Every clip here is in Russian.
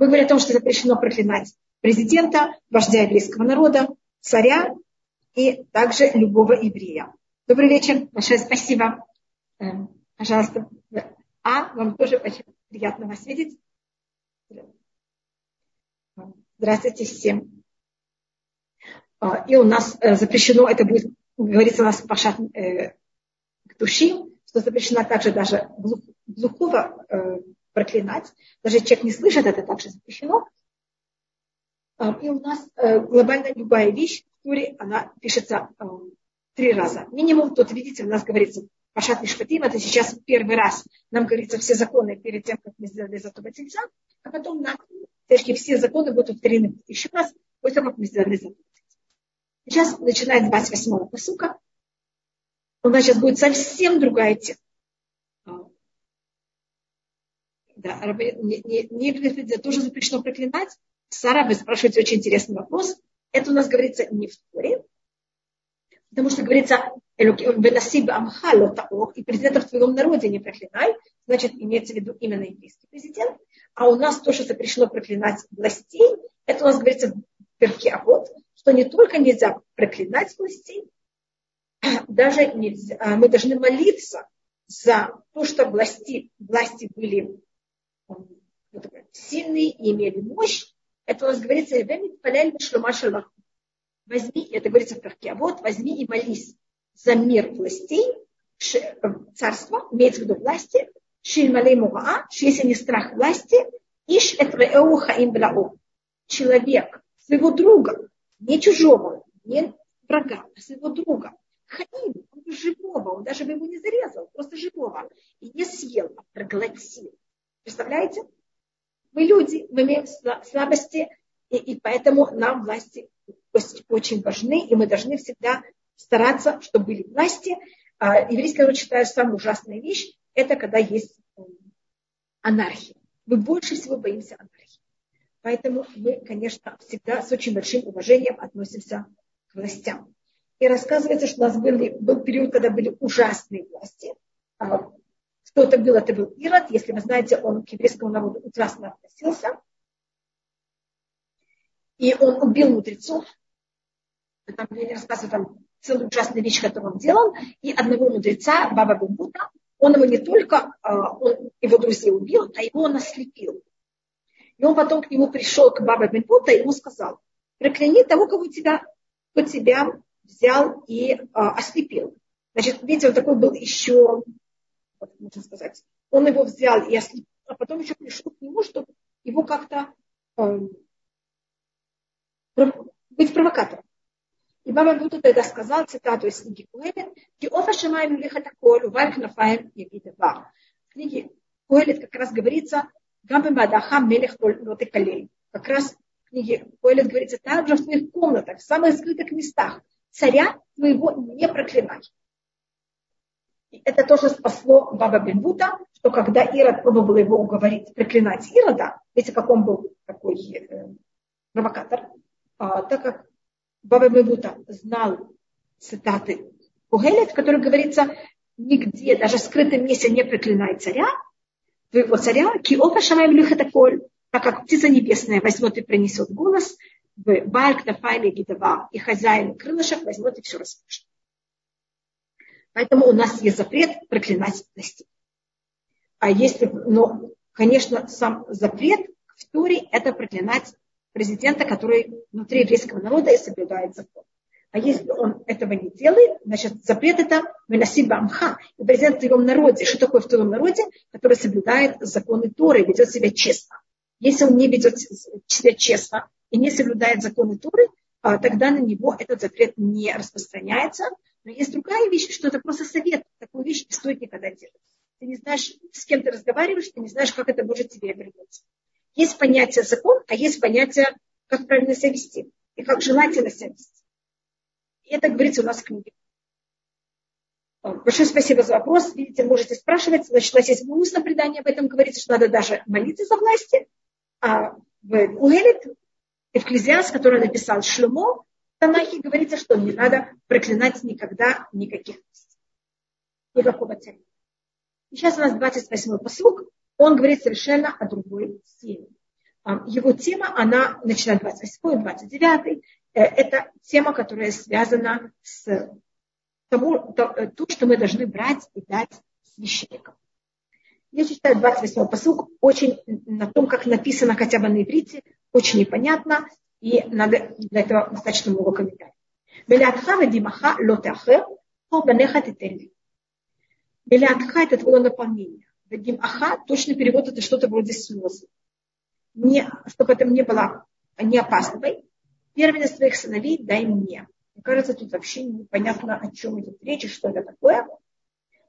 Мы говорим о том, что запрещено проклинать президента, вождя еврейского народа, царя и также любого еврея. Добрый вечер. Большое спасибо. Эм, пожалуйста. А, вам тоже очень приятно вас видеть. Здравствуйте всем. А, и у нас э, запрещено, это будет говорится у нас в Пашат э, Души, что запрещено также даже глухого э, проклинать. Даже человек не слышит, это также запрещено. А, и у нас э, глобально любая вещь в Туре, она пишется э, три раза. Минимум, тут, видите, у нас говорится Пашат Мишпатим, это сейчас первый раз нам говорится все законы перед тем, как мы сделали зато тельца, а потом на все законы будут повторены еще раз, после того, как мы сделали зато Сейчас начинает 28-го посука. У нас сейчас будет совсем другая тема. А. Да, не, не, не тоже запрещено проклинать. Сара, вы спрашиваете очень интересный вопрос. Это у нас говорится не в Торе, потому что говорится амха и президента в твоем народе не проклинай, значит, имеется в виду именно еврейский президент. А у нас то, что запрещено проклинать властей, это у нас говорится в перке Авод, что не только нельзя проклинать властей, даже нельзя, а, мы должны молиться за то, что власти, власти были сильные и имели мощь. Это у нас говорится, возьми, это говорится в перке, а вот возьми и молись за мир властей, царства, имеется в виду власти, шильмалей мугаа, если не страх власти, иш этреэу хаим человек своего друга, не чужого, не врага, а своего друга. Хаим, он живого, он даже бы его не зарезал, просто живого. И не съел, а проглотил. Представляете? Мы люди, мы имеем слабости, и, и поэтому нам власти очень важны, и мы должны всегда стараться, чтобы были власти. А, еврейский народ считает, самая ужасная вещь, это когда есть анархия. Мы больше всего боимся анархии. Поэтому мы, конечно, всегда с очень большим уважением относимся к властям. И рассказывается, что у нас были, был период, когда были ужасные власти. Кто это был? Это был Ирод. Если вы знаете, он к еврейскому народу ужасно относился. И он убил мудрецов. Там, я не рассказываю там целую ужасную вещь, которую он делал. И одного мудреца, Баба Бумбута, он его не только, а, он его друзей убил, а его он ослепил. И он потом к нему пришел, к Бабе Бенпута, и ему сказал, прокляни того, кого тебя, кто тебя взял и э, ослепил. Значит, видите, он такой был еще, как можно сказать, он его взял и ослепил, а потом еще пришел к нему, чтобы его как-то э, быть провокатором. И Баба Бенпута тогда сказал цитату из книги Куэлет, «Киофа шамаем лихата коль, уваль кнафаем ягидава». В книге Куэлет как раз говорится, Гамбе Бадаха Мелех Лотекалей. Как раз в книге Коэлет говорится, также в твоих комнатах, в самых скрытых местах, царя твоего не проклинай. Это тоже спасло Баба Бенбута, что когда Ирод пробовал его уговорить проклинать Ирода, видите, как он был такой э, провокатор, а, так как Баба Бенбута знал цитаты Кугелет, в которых говорится, нигде, даже в скрытом месте не проклинай царя, твоего царя, киофа шамаем люхатаколь, так как птица небесная возьмет и принесет голос, в Бальк, Тафайле, Гидава и хозяин крылышек возьмет и все расскажет. Поэтому у нас есть запрет проклинать властей. А если, но, конечно, сам запрет в Туре – это проклинать президента, который внутри еврейского народа и соблюдает закон. А если он этого не делает, значит, запрет это выносить амха. И президент в твоем народе. Что такое в твоем народе? Который соблюдает законы Торы, ведет себя честно. Если он не ведет себя честно и не соблюдает законы Торы, а, тогда на него этот запрет не распространяется. Но есть другая вещь, что это просто совет. Такую вещь не стоит никогда делать. Ты не знаешь, с кем ты разговариваешь, ты не знаешь, как это может тебе обернуться. Есть понятие закон, а есть понятие, как правильно себя вести и как желательно себя вести. И это говорится у нас в книге. Большое спасибо за вопрос. Видите, можете спрашивать. Значит, у нас есть устное предание, об этом говорится, что надо даже молиться за власти. А в Уэлит, Экклезиас, который написал Шлюмо, Танахе говорится, что не надо проклинать никогда никаких. Никакого царя. И сейчас у нас 28-й послуг. Он говорит совершенно о другой силе. его тема, она начинает 28 29 это тема, которая связана с тому, то, то, что мы должны брать и дать священникам. Я читаю 28 посуг, очень на том, как написано хотя бы на иврите, очень непонятно, и надо для этого достаточно много комментариев. Белятха вадимаха лотахер, банеха тетели. Белятха это твое наполнение. Вадимаха, точный перевод, это что-то вроде слезы. Не, чтобы это не было не опасной. Первенец твоих сыновей дай мне. Мне кажется, тут вообще непонятно, о чем идет речь, что это такое.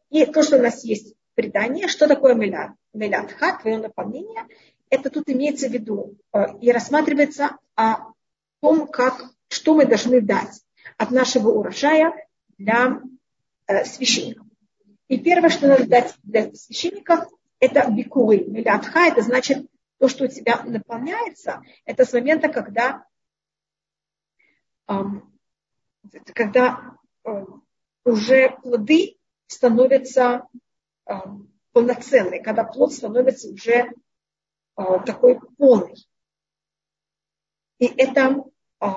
И то, что у нас есть предание, что такое хат, твое наполнение, это тут имеется в виду э, и рассматривается о том, как, что мы должны дать от нашего урожая для э, священников. И первое, что надо дать для священников, это бикуры. Милятха, это значит то, что у тебя наполняется, это с момента, когда, когда уже плоды становятся полноценные, когда плод становится уже такой полный. И это, э,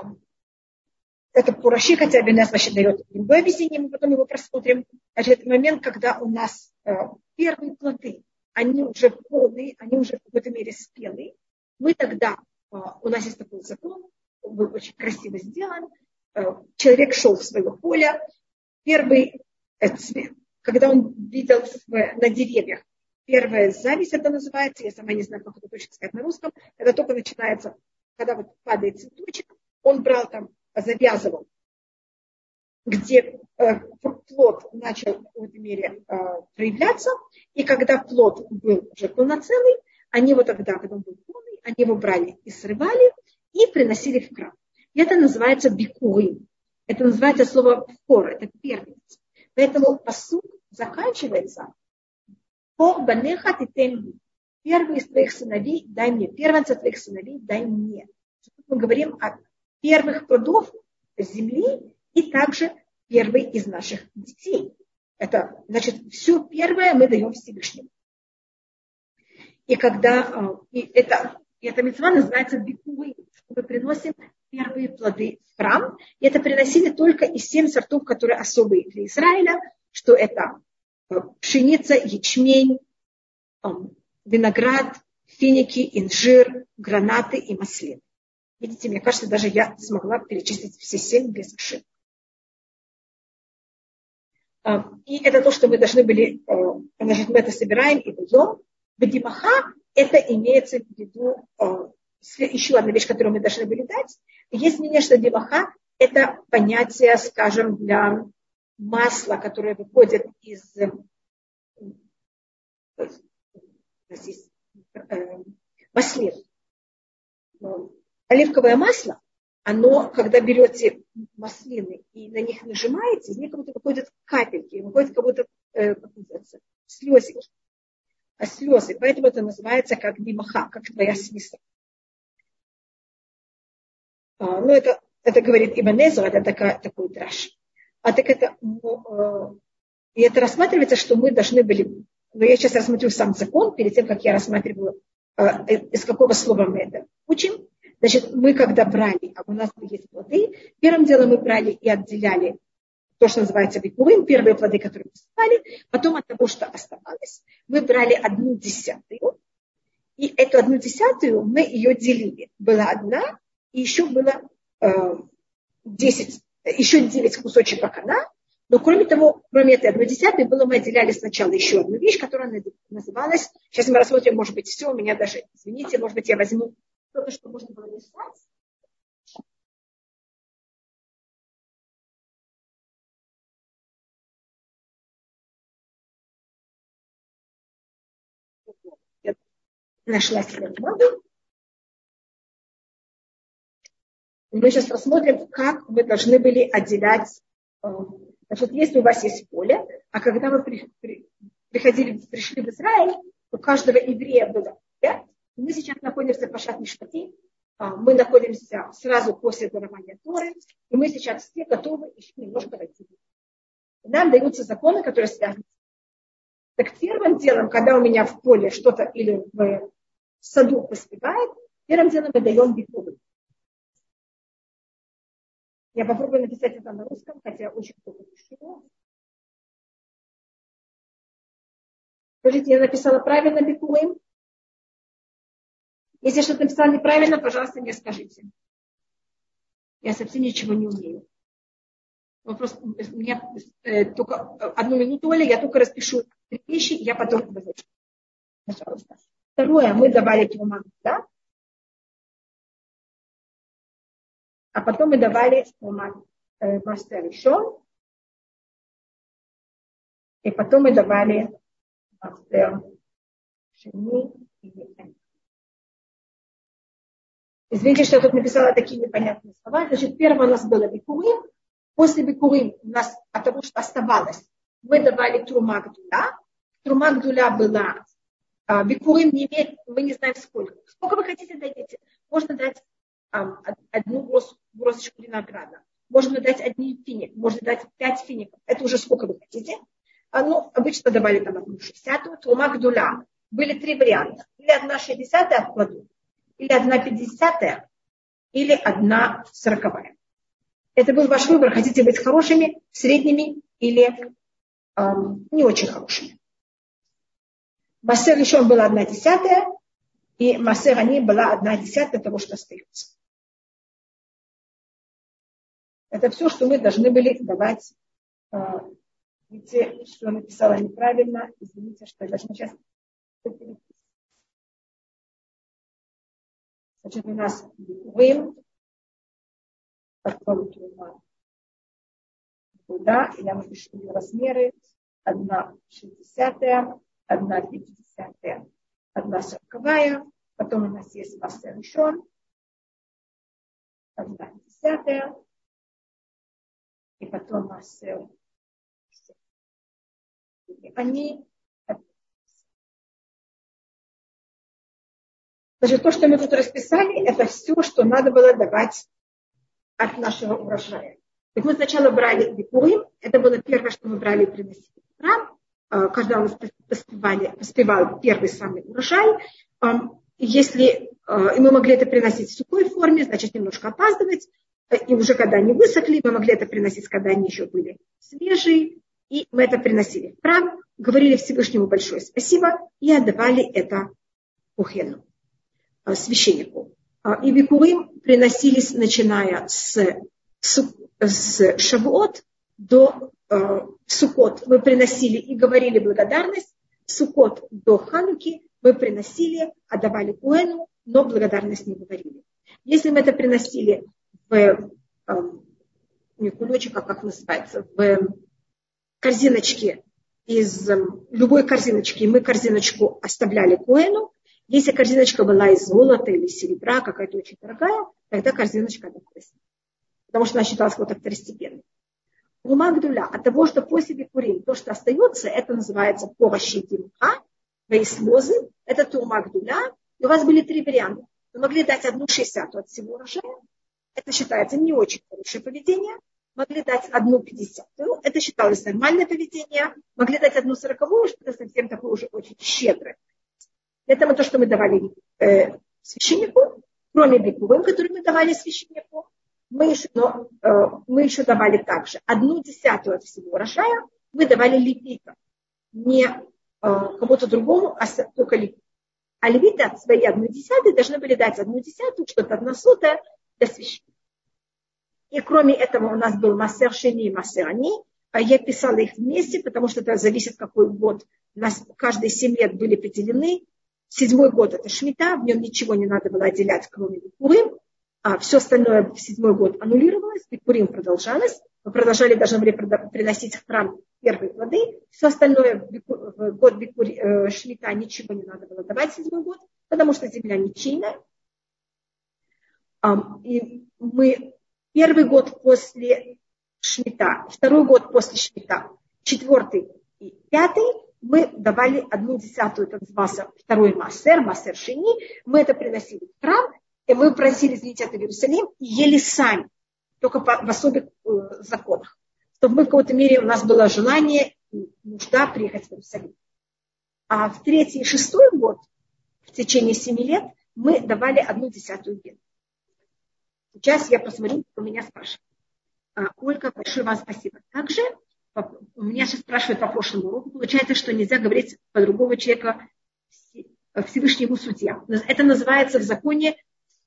это Пураши, хотя Бенес вообще дает другое объяснение, мы потом его просмотрим. Значит, это момент, когда у нас э, первые плоды, они уже полные, они уже в какой-то мере спелые. Мы тогда, у нас есть такой закон, он был очень красиво сделан, человек шел в свое поле, первый э, когда он видел на деревьях первая зависть, это называется, я сама не знаю, как это точно сказать на русском, когда только начинается, когда вот падает цветочек, он брал там, завязывал, где э, плод начал в этой мере э, проявляться, и когда плод был уже полноценный, они его тогда, когда он был полный, они его брали и срывали, и приносили в храм. И это называется бикуры. Это называется слово хор, это первенец. Поэтому посуд заканчивается по банеха титен Первый из твоих сыновей дай мне. Первенца твоих сыновей дай мне. Мы говорим о первых плодов земли и также первый из наших детей. Это значит, все первое мы даем Всевышнему. И когда а, и это, и эта мецва называется бикувы, что мы приносим первые плоды в храм. И это приносили только из семь сортов, которые особые для Израиля, что это пшеница, ячмень, виноград, финики, инжир, гранаты и маслин. Видите, мне кажется, даже я смогла перечислить все семь без ошибок. И это то, что мы должны были, э, значит, мы это собираем и даем. Бедимаха, это имеется в виду э, еще одна вещь, которую мы должны были дать. Есть мнение, что димаха – это понятие, скажем, для масла, которое выходит из э, маслин. Оливковое масло, оно, когда берете маслины и на них нажимаете, из них как будто выходят капельки, выходят как будто, э, как называется, слезики. А слезы, поэтому это называется как димаха, как твоя свиста. А, ну, это, это говорит Ибанезер, это такая, такой драж. А так это, ну, э, и это рассматривается, что мы должны были, но я сейчас рассмотрю сам закон, перед тем, как я рассматриваю, э, из какого слова мы это учим. Значит, мы когда брали, а у нас есть плоды, первым делом мы брали и отделяли то, что называется бикурим, первые плоды, которые мы собрали, потом от того, что оставалось, мы брали одну десятую, и эту одну десятую мы ее делили. Была одна, и еще было э, 10, еще 9 кусочек бакана, но кроме того, кроме этой одной десятой, было мы отделяли сначала еще одну вещь, которая называлась, сейчас мы рассмотрим, может быть, все, у меня даже, извините, может быть, я возьму что-то, что можно было. Я нашла себе бумагу. Мы сейчас рассмотрим, как мы должны были отделять. Э, значит, если у вас есть поле, а когда вы при, при, приходили, пришли в Израиль, у каждого еврея было пять. Мы сейчас находимся в Пашат Мишпати, а, мы находимся сразу после дарования Торы, и мы сейчас все готовы еще немножко войти. Нам даются законы, которые связаны. Так первым делом, когда у меня в поле что-то или в саду поспевает, Первым делом мы даем бикуры. Я попробую написать это на русском, хотя очень плохо пишу. Скажите, я написала правильно бикурим? Если что-то написала неправильно, пожалуйста, мне скажите. Я совсем ничего не умею. Вопрос, мне э, только одну минуту, Оля, я только распишу три вещи, я потом. Пожалуйста. Второе, мы добавили туман, да? А потом мы давали э, мастер еще. И потом мы давали мастер шини и Извините, что я тут написала такие непонятные слова. Значит, первое у нас было бикурим. После бикурим у нас от того, что оставалось, мы давали трума гдуля. Трума гдуля была а, бикурим не имеет, мы не знаем сколько. Сколько вы хотите дадите? Можно дать одну бросочку винограда. Можно дать один финик, можно дать пять фиников. Это уже сколько вы хотите. А, ну, обычно давали там одну шестьдесятую. Трума гдуля. Были три варианта. Или одна шестьдесятая от плоду, или одна пятидесятая, или одна сороковая. Это был ваш выбор, хотите быть хорошими, средними или эм, не очень хорошими. Массер еще была одна десятая, и массер они была одна десятая того, что остается. Это все, что мы должны были давать. Э, видите, что написала неправильно. Извините, что я должна сейчас Значит, у нас Вим, потом Трума. Куда? Я напишу ее размеры. Одна шестидесятая, одна пятидесятая, одна сороковая. Потом у нас есть масса решен. Одна десятая. И потом масса они Значит, то, что мы тут расписали, это все, что надо было давать от нашего урожая. Так мы сначала брали бикурим, это было первое, что мы брали и приносили в храм, а, когда нас поспевали, поспевал первый самый урожай. Если а, и мы могли это приносить в сухой форме, значит, немножко опаздывать. И уже когда они высохли, мы могли это приносить, когда они еще были свежие. И мы это приносили в храм, говорили Всевышнему большое спасибо и отдавали это Кухену. Э, священнику. А, и бикурим приносились, начиная с, с, с Шавуот до э, Сукот. Мы приносили и говорили благодарность. Сукот до Хануки мы приносили, отдавали Куэну, но благодарность не говорили. Если мы это приносили в э, не кулечек, а как называется, в корзиночке из э, любой корзиночки, мы корзиночку оставляли Куэну, если корзиночка была из золота или серебра, какая-то очень дорогая, тогда корзиночка давалась. Потому что она считалась какой-то второстепенной. У Магдуля от того, что после бикурим, то, что остается, это называется овощи димха, слезы, это тума гдуля. И у вас были три варианта. Вы могли дать одну шестьдесятую от всего урожая. Это считается не очень хорошее поведение. Могли дать одну пятьдесятую. Это считалось нормальное поведение. Могли дать одну сороковую, что это совсем такое уже очень щедрое. Это то, что мы давали э, священнику, кроме бикувым, который мы давали священнику, мы еще, но, э, мы еще давали также одну десятую от всего урожая, мы давали левитам, не э, кому-то другому, а только левитам. А левиты от своей одной десятой должны были дать одну десятую, что-то одна сотая для священника. И кроме этого у нас был массер шини и массер они. А я писала их вместе, потому что это зависит, какой год. У нас каждые семь лет были поделены Седьмой год это Шмита, в нем ничего не надо было отделять, кроме Бикурим. А все остальное в седьмой год аннулировалось, Бикурим продолжалось. Мы продолжали, были приносить в храм первые плоды. Все остальное в год э, Шмита ничего не надо было давать седьмой год, потому что земля ничейная. И мы первый год после Шмита, второй год после Шмита, четвертый и пятый мы давали одну десятую, назывался второй массер, массер шини, мы это приносили в храм, и мы просили извините, это Иерусалим, и ели сами, только по, в особых э, законах. Чтобы мы в какой-то мере, у нас было желание, нужда приехать в Иерусалим. А в третий и шестой год, в течение семи лет, мы давали одну десятую беду. Сейчас я посмотрю, у меня спрашивают. А, Ольга, большое вам спасибо. Также у меня сейчас спрашивают по прошлому уроку, получается, что нельзя говорить по другого человека Всевышнему судья. Это называется в законе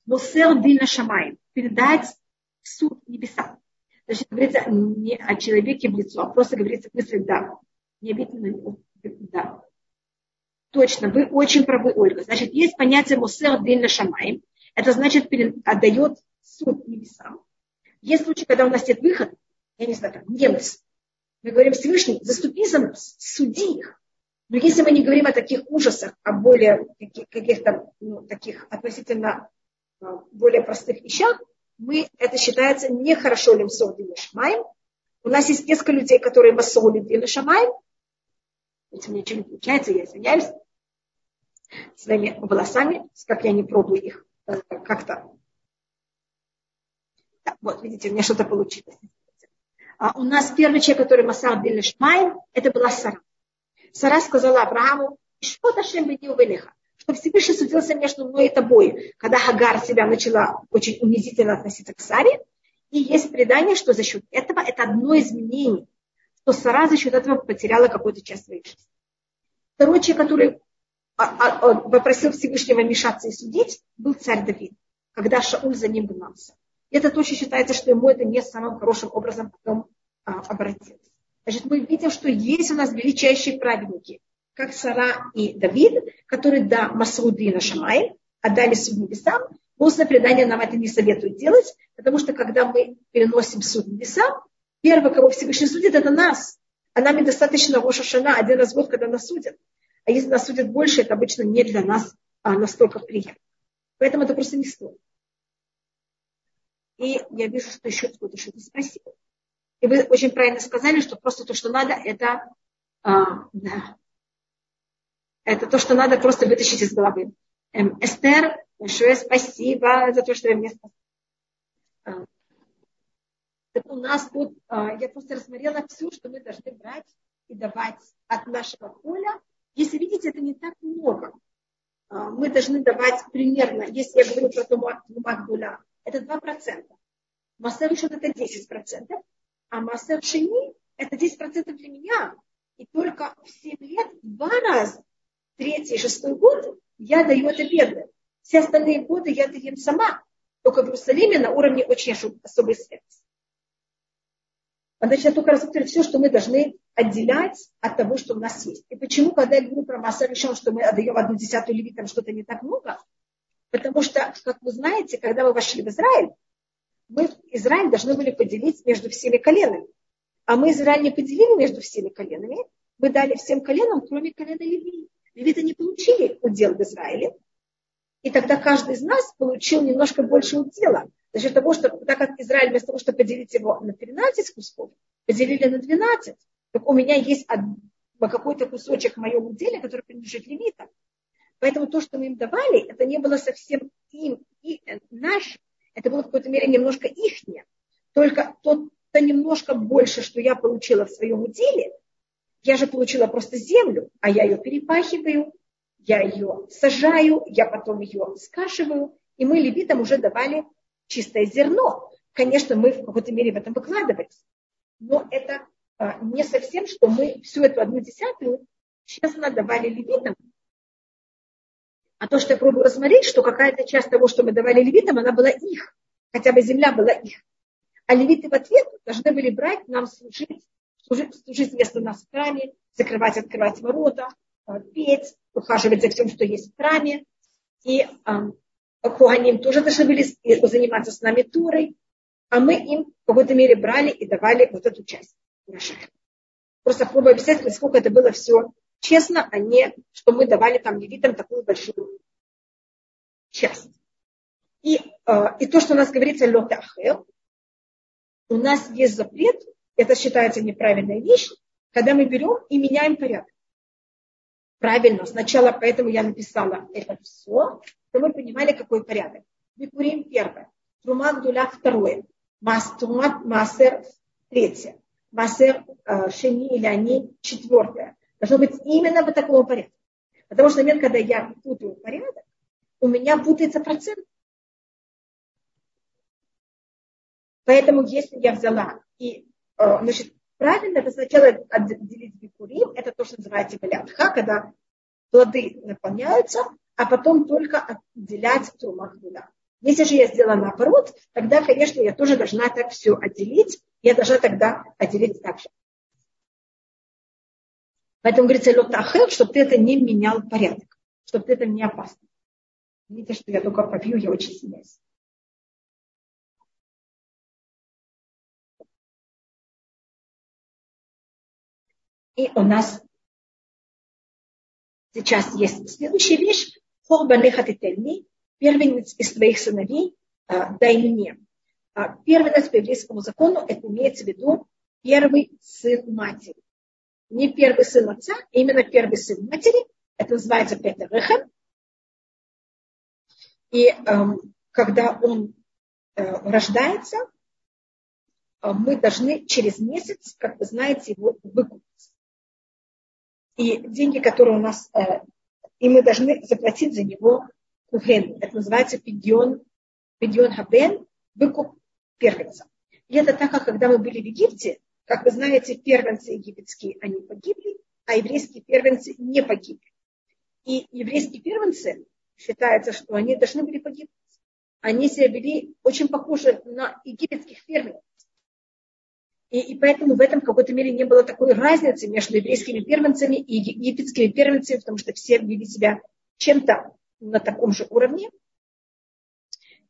Мусер Дильна Шамай. Передать суд небеса. Значит, говорится не о человеке в лицо, а просто говорится в мысли да. Не обидно да. Точно, вы очень правы, Ольга. Значит, есть понятие Мусер Дильна Шамай. Это значит, отдает суд небесам. Есть случаи, когда у нас нет выхода, я не знаю, как немец. Мы говорим Всевышний, заступи за нас, суди их. Но если мы не говорим о таких ужасах, о более каких-то ну, таких относительно а, более простых вещах, мы, это считается нехорошо лимсор шамаем. У нас есть несколько людей, которые массоли дина шамаем. Если мне ничего не получается, я извиняюсь своими волосами, как я не пробую их э, как-то вот, видите, у меня что-то получилось. А у нас первый человек, который Масар Диль это была Сара. Сара сказала Аврааму, что Ташем Бедиувелеха, что Всевышний судился между мной и тобой, когда Хагар себя начала очень унизительно относиться к Саре. И есть предание, что за счет этого это одно изменение, что Сара за счет этого потеряла какую-то часть своей жизни. Второй человек, который а, а, попросил Всевышнего вмешаться и судить, был царь Давид, когда Шауль за ним гнался. Это точно считается, что ему это не самым хорошим образом потом а, обратилось. Значит, мы видим, что есть у нас величайшие праведники, как Сара и Давид, которые, да, Масруды на Шамай, отдали суд небесам. Устное предание нам это не советует делать, потому что когда мы переносим суд небесам, первый, кого Всевышний судит, это нас. А нам недостаточно Роша Шана один раз в год, когда нас судят. А если нас судят больше, это обычно не для нас а настолько приятно. Поэтому это просто не стоит. И я вижу, что еще кто-то что-то спросил. И вы очень правильно сказали, что просто то, что надо, это, а, да, это то, что надо просто вытащить из головы. Эм, Эстер, большое спасибо за то, что вы мне. А, у нас тут, а, я просто рассмотрела все, что мы должны брать и давать от нашего поля. Если видите, это не так много. А, мы должны давать примерно, если я говорю про Тумак Дуля, это 2%. Массер решет это 10%, а массер шини это 10% для меня. И только в 7 лет два раза, третий и шестой год, я даю это бедным. Все остальные годы я даю сама. Только в Иерусалиме на уровне очень особой связи. Значит, я только рассмотрю все, что мы должны отделять от того, что у нас есть. И почему, когда я говорю про массу решен, что мы отдаем одну десятую левитам, что-то не так много, Потому что, как вы знаете, когда мы вошли в Израиль, мы Израиль должны были поделить между всеми коленами. А мы Израиль не поделили между всеми коленами. Мы дали всем коленам, кроме колена Леви. Левиты не получили удел в Израиле. И тогда каждый из нас получил немножко больше удела. За счет того, что так как Израиль вместо того, чтобы поделить его на 13 кусков, поделили на 12, так у меня есть какой-то кусочек в моем уделе, который принадлежит левитам. Поэтому то, что мы им давали, это не было совсем им и наше, это было в какой-то мере немножко ихнее. Только то, то немножко больше, что я получила в своем деле, я же получила просто землю, а я ее перепахиваю, я ее сажаю, я потом ее скашиваю, и мы левитам уже давали чистое зерно. Конечно, мы в какой-то мере в этом выкладывались, но это а, не совсем, что мы всю эту одну десятую честно давали левитам, а то, что я пробую рассмотреть, что какая-то часть того, что мы давали левитам, она была их. Хотя бы земля была их. А левиты в ответ должны были брать, нам служить, служить, служить вместо нас в храме, закрывать, открывать ворота, э, петь, ухаживать за всем, что есть в храме. И э, Куаним тоже должны были заниматься с нами турой. А мы им в какой-то мере брали и давали вот эту часть наших. Просто пробую объяснять, насколько это было все честно, а не, что мы давали там левитам такую большую часть. И, э, и то, что у нас говорится лотахел, у нас есть запрет, это считается неправильная вещь, когда мы берем и меняем порядок. Правильно, сначала поэтому я написала это все, чтобы мы понимали, какой порядок. Бикурим первое, Трумат Дуля второе, Масер третье, Масер э, Шени или они четвертое, Должно быть именно в таком порядке. Потому что в момент, когда я путаю порядок, у меня путается процент. Поэтому если я взяла и, э, значит, правильно это сначала отделить бикурим, это то, что называется балятха, когда плоды наполняются, а потом только отделять трумахдуля. Если же я сделала наоборот, тогда, конечно, я тоже должна так все отделить. Я должна тогда отделить так же. Поэтому говорится лотахел, чтобы ты это не менял порядок, чтобы ты это не опасно. Видите, что я только попью, я очень сильная. И у нас сейчас есть следующая вещь. Хорбанехатительный, первенец из твоих сыновей, а, дай мне. А, первенец по еврейскому закону, это имеется в виду первый сын матери. Не первый сын отца, а именно первый сын матери. Это называется Петер Рехем. И эм, когда он э, рождается, э, мы должны через месяц, как вы знаете, его выкупить и деньги, которые у нас, э, и мы должны заплатить за него кухен. Это называется пидьон, пидьон хабен, выкуп первенца. И это так, как когда мы были в Египте, как вы знаете, первенцы египетские, они погибли, а еврейские первенцы не погибли. И еврейские первенцы, считается, что они должны были погибнуть. Они себя вели очень похоже на египетских первенцев. И, и поэтому в этом в какой-то мере не было такой разницы между еврейскими первенцами и египетскими первенцами, потому что все вели себя чем-то на таком же уровне.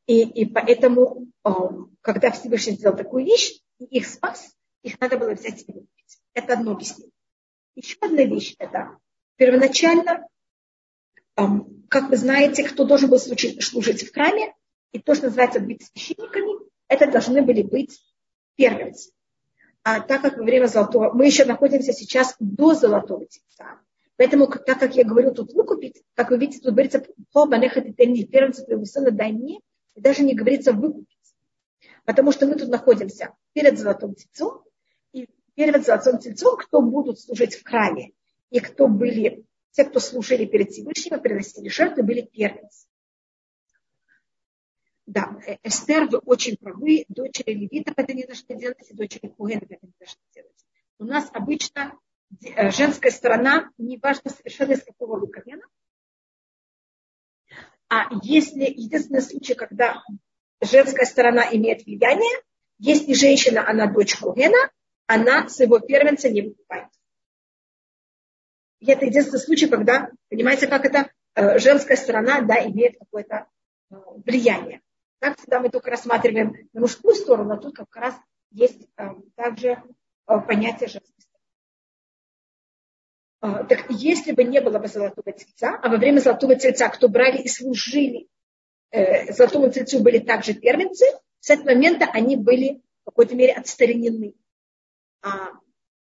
И, и поэтому, э, когда Всевышний сделал такую вещь, и их спас, их надо было взять и выкупить. Это одно объяснение. Еще одна вещь – это первоначально, как вы знаете, кто должен был служить, служить в храме, и то, что называется быть священниками, это должны были быть первенцы. А так как во время золотого, мы еще находимся сейчас до золотого тельца. Поэтому, так как я говорю, тут выкупить, как вы видите, тут говорится, первенца твоего сына дай мне, и даже не говорится выкупить. Потому что мы тут находимся перед золотым тельцом, перед золотым тельцом, кто будут служить в храме, и кто были, те, кто служили перед Всевышним, приносили жертвы, были первенцы. Да, э, Эстер, вы очень правы, дочери левитов это не должны делать, и дочери Куэнов это не должны делать. У нас обычно э, женская сторона, неважно совершенно из какого вы колена, а если единственный случай, когда женская сторона имеет влияние, если женщина, она дочь Кугена, она своего первенца не выкупает. И это единственный случай, когда, понимаете, как это э, женская сторона, да, имеет какое-то влияние. Так всегда мы только рассматриваем мужскую сторону, а тут как раз есть э, также э, понятие женской стороны. Э, так если бы не было бы золотого тельца, а во время золотого тельца, кто брали и служили э, золотому тельцу, были также первенцы, с этого момента они были в какой-то мере отстранены. А,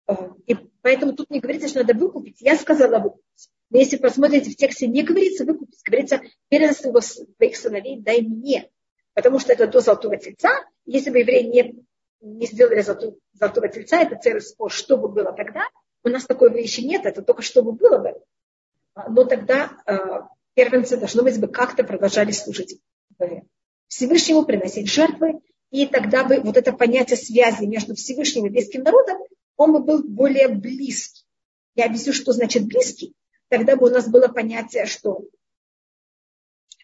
э, и поэтому тут не говорится, что надо выкупить. Я сказала выкупить. Но если посмотрите в тексте, не говорится выкупить, говорится, первенство своих сыновей дай мне потому что это до золотого тельца. Если бы евреи не, не сделали золотого, золотого тельца, это целый спор, что бы было тогда. У нас такой вещи нет, это только что бы было бы. Но тогда э, первенцы, должно быть, бы как-то продолжали служить Всевышнему, приносить жертвы, и тогда бы вот это понятие связи между Всевышним и еврейским народом, он бы был более близкий. Я объясню, что значит близкий. Тогда бы у нас было понятие, что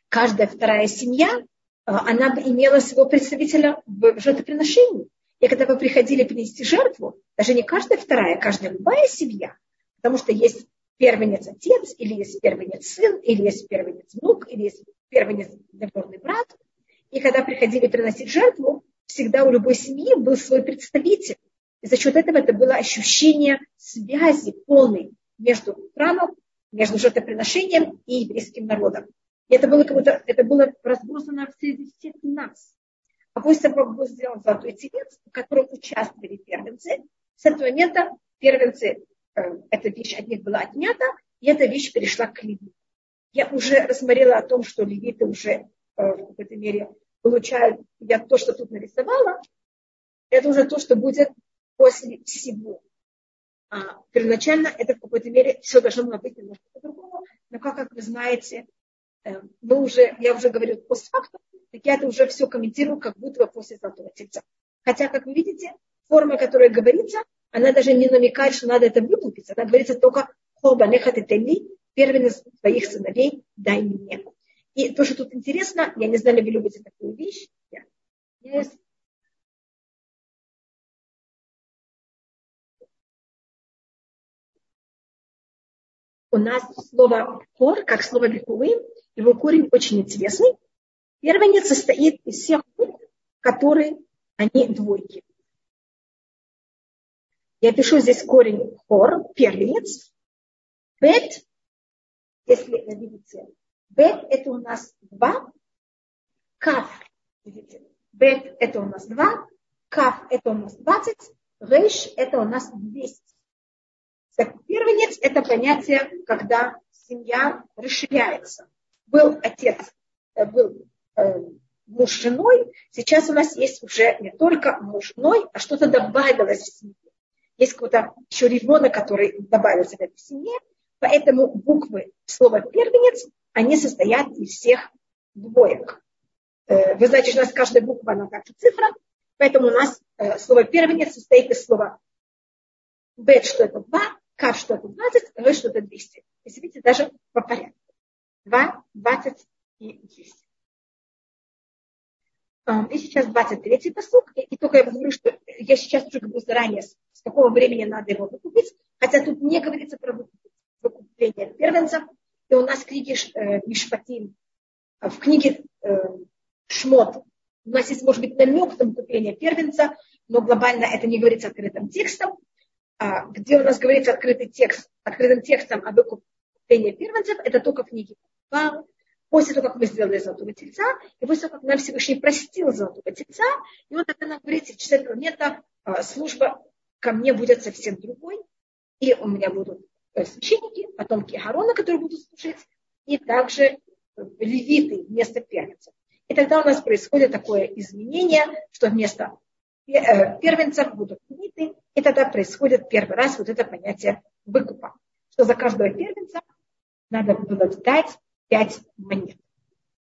каждая вторая семья а, она бы имела своего представителя в жертвоприношении. И когда вы приходили принести жертву, даже не каждая вторая, каждая любая семья, потому что есть первенец отец, или есть первенец сын, или есть первенец внук, или есть первенец двоюродный брат. И когда приходили приносить жертву, всегда у любой семьи был свой представитель. И за счет этого это было ощущение связи полной между храмом, между жертвоприношением и еврейским народом. И это было, как будто, это было разбросано среди всех нас. А после того, как был сделан золотой телец, в котором участвовали первенцы, с этого момента первенцы, э, эта вещь от них была отнята, и эта вещь перешла к левитам. Я уже рассмотрела о том, что левиты уже э, в какой-то мере получают, я то, что тут нарисовала, это уже то, что будет после всего. А, первоначально это в какой-то мере все должно было быть немножко по-другому, но как, как вы знаете, э, мы уже, я уже говорю постфактум, так я это уже все комментирую, как будто бы после золотого тельца. Хотя, как вы видите, форма, которая говорится, она даже не намекает, что надо это выплатить. Она говорится только «Хоба нехат и первенец твоих сыновей дай мне». И то, что тут интересно, я не знаю, ли вы любите такую вещь. Я, у нас слово «хор», как слово «бекулы», его корень очень интересный. Первенец состоит из всех букв, которые они двойки. Я пишу здесь корень хор, первенец. Бет, если вы видите, бет это у нас два. Каф, видите, бет это у нас два. Каф это у нас двадцать. Рейш это у нас двести. Так, первенец – это понятие, когда семья расширяется. Был отец, э, был э, муж женой, сейчас у нас есть уже не только муж женой, а что-то добавилось в семье. Есть какой-то еще ребенок, который добавился в эту семье, поэтому буквы слова первенец, они состоят из всех двоек. Э, вы знаете, что у нас каждая буква, она как цифра, поэтому у нас э, слово первенец состоит из слова бет, что это два, Кав что-то 20, Р что-то 200. Если видите, даже по порядку. 2, 20 и 200. И сейчас 23-й посук. И только я говорю, что я сейчас уже говорю заранее, с какого времени надо его выкупить. Хотя тут не говорится про выкупление первенцев. И у нас в книге э, Мишпатим, э, в книге э, Шмот, у нас есть, может быть, намек на выкупление первенца, но глобально это не говорится открытым текстом. А, где у нас говорится открытый текст, открытым текстом о выкуплении первенцев, это только в книге После того, как мы сделали золотого тельца, и после того, как нам Всевышний простил золотого тельца, и вот тогда нам говорится, с этого момента служба ко мне будет совсем другой, и у меня будут э, священники, потомки Харона, которые будут служить, и также э, левиты вместо первенцев. И тогда у нас происходит такое изменение, что вместо Э, первенцев будут лимиты, и тогда происходит первый раз вот это понятие выкупа, что за каждого первенца надо было дать пять монет.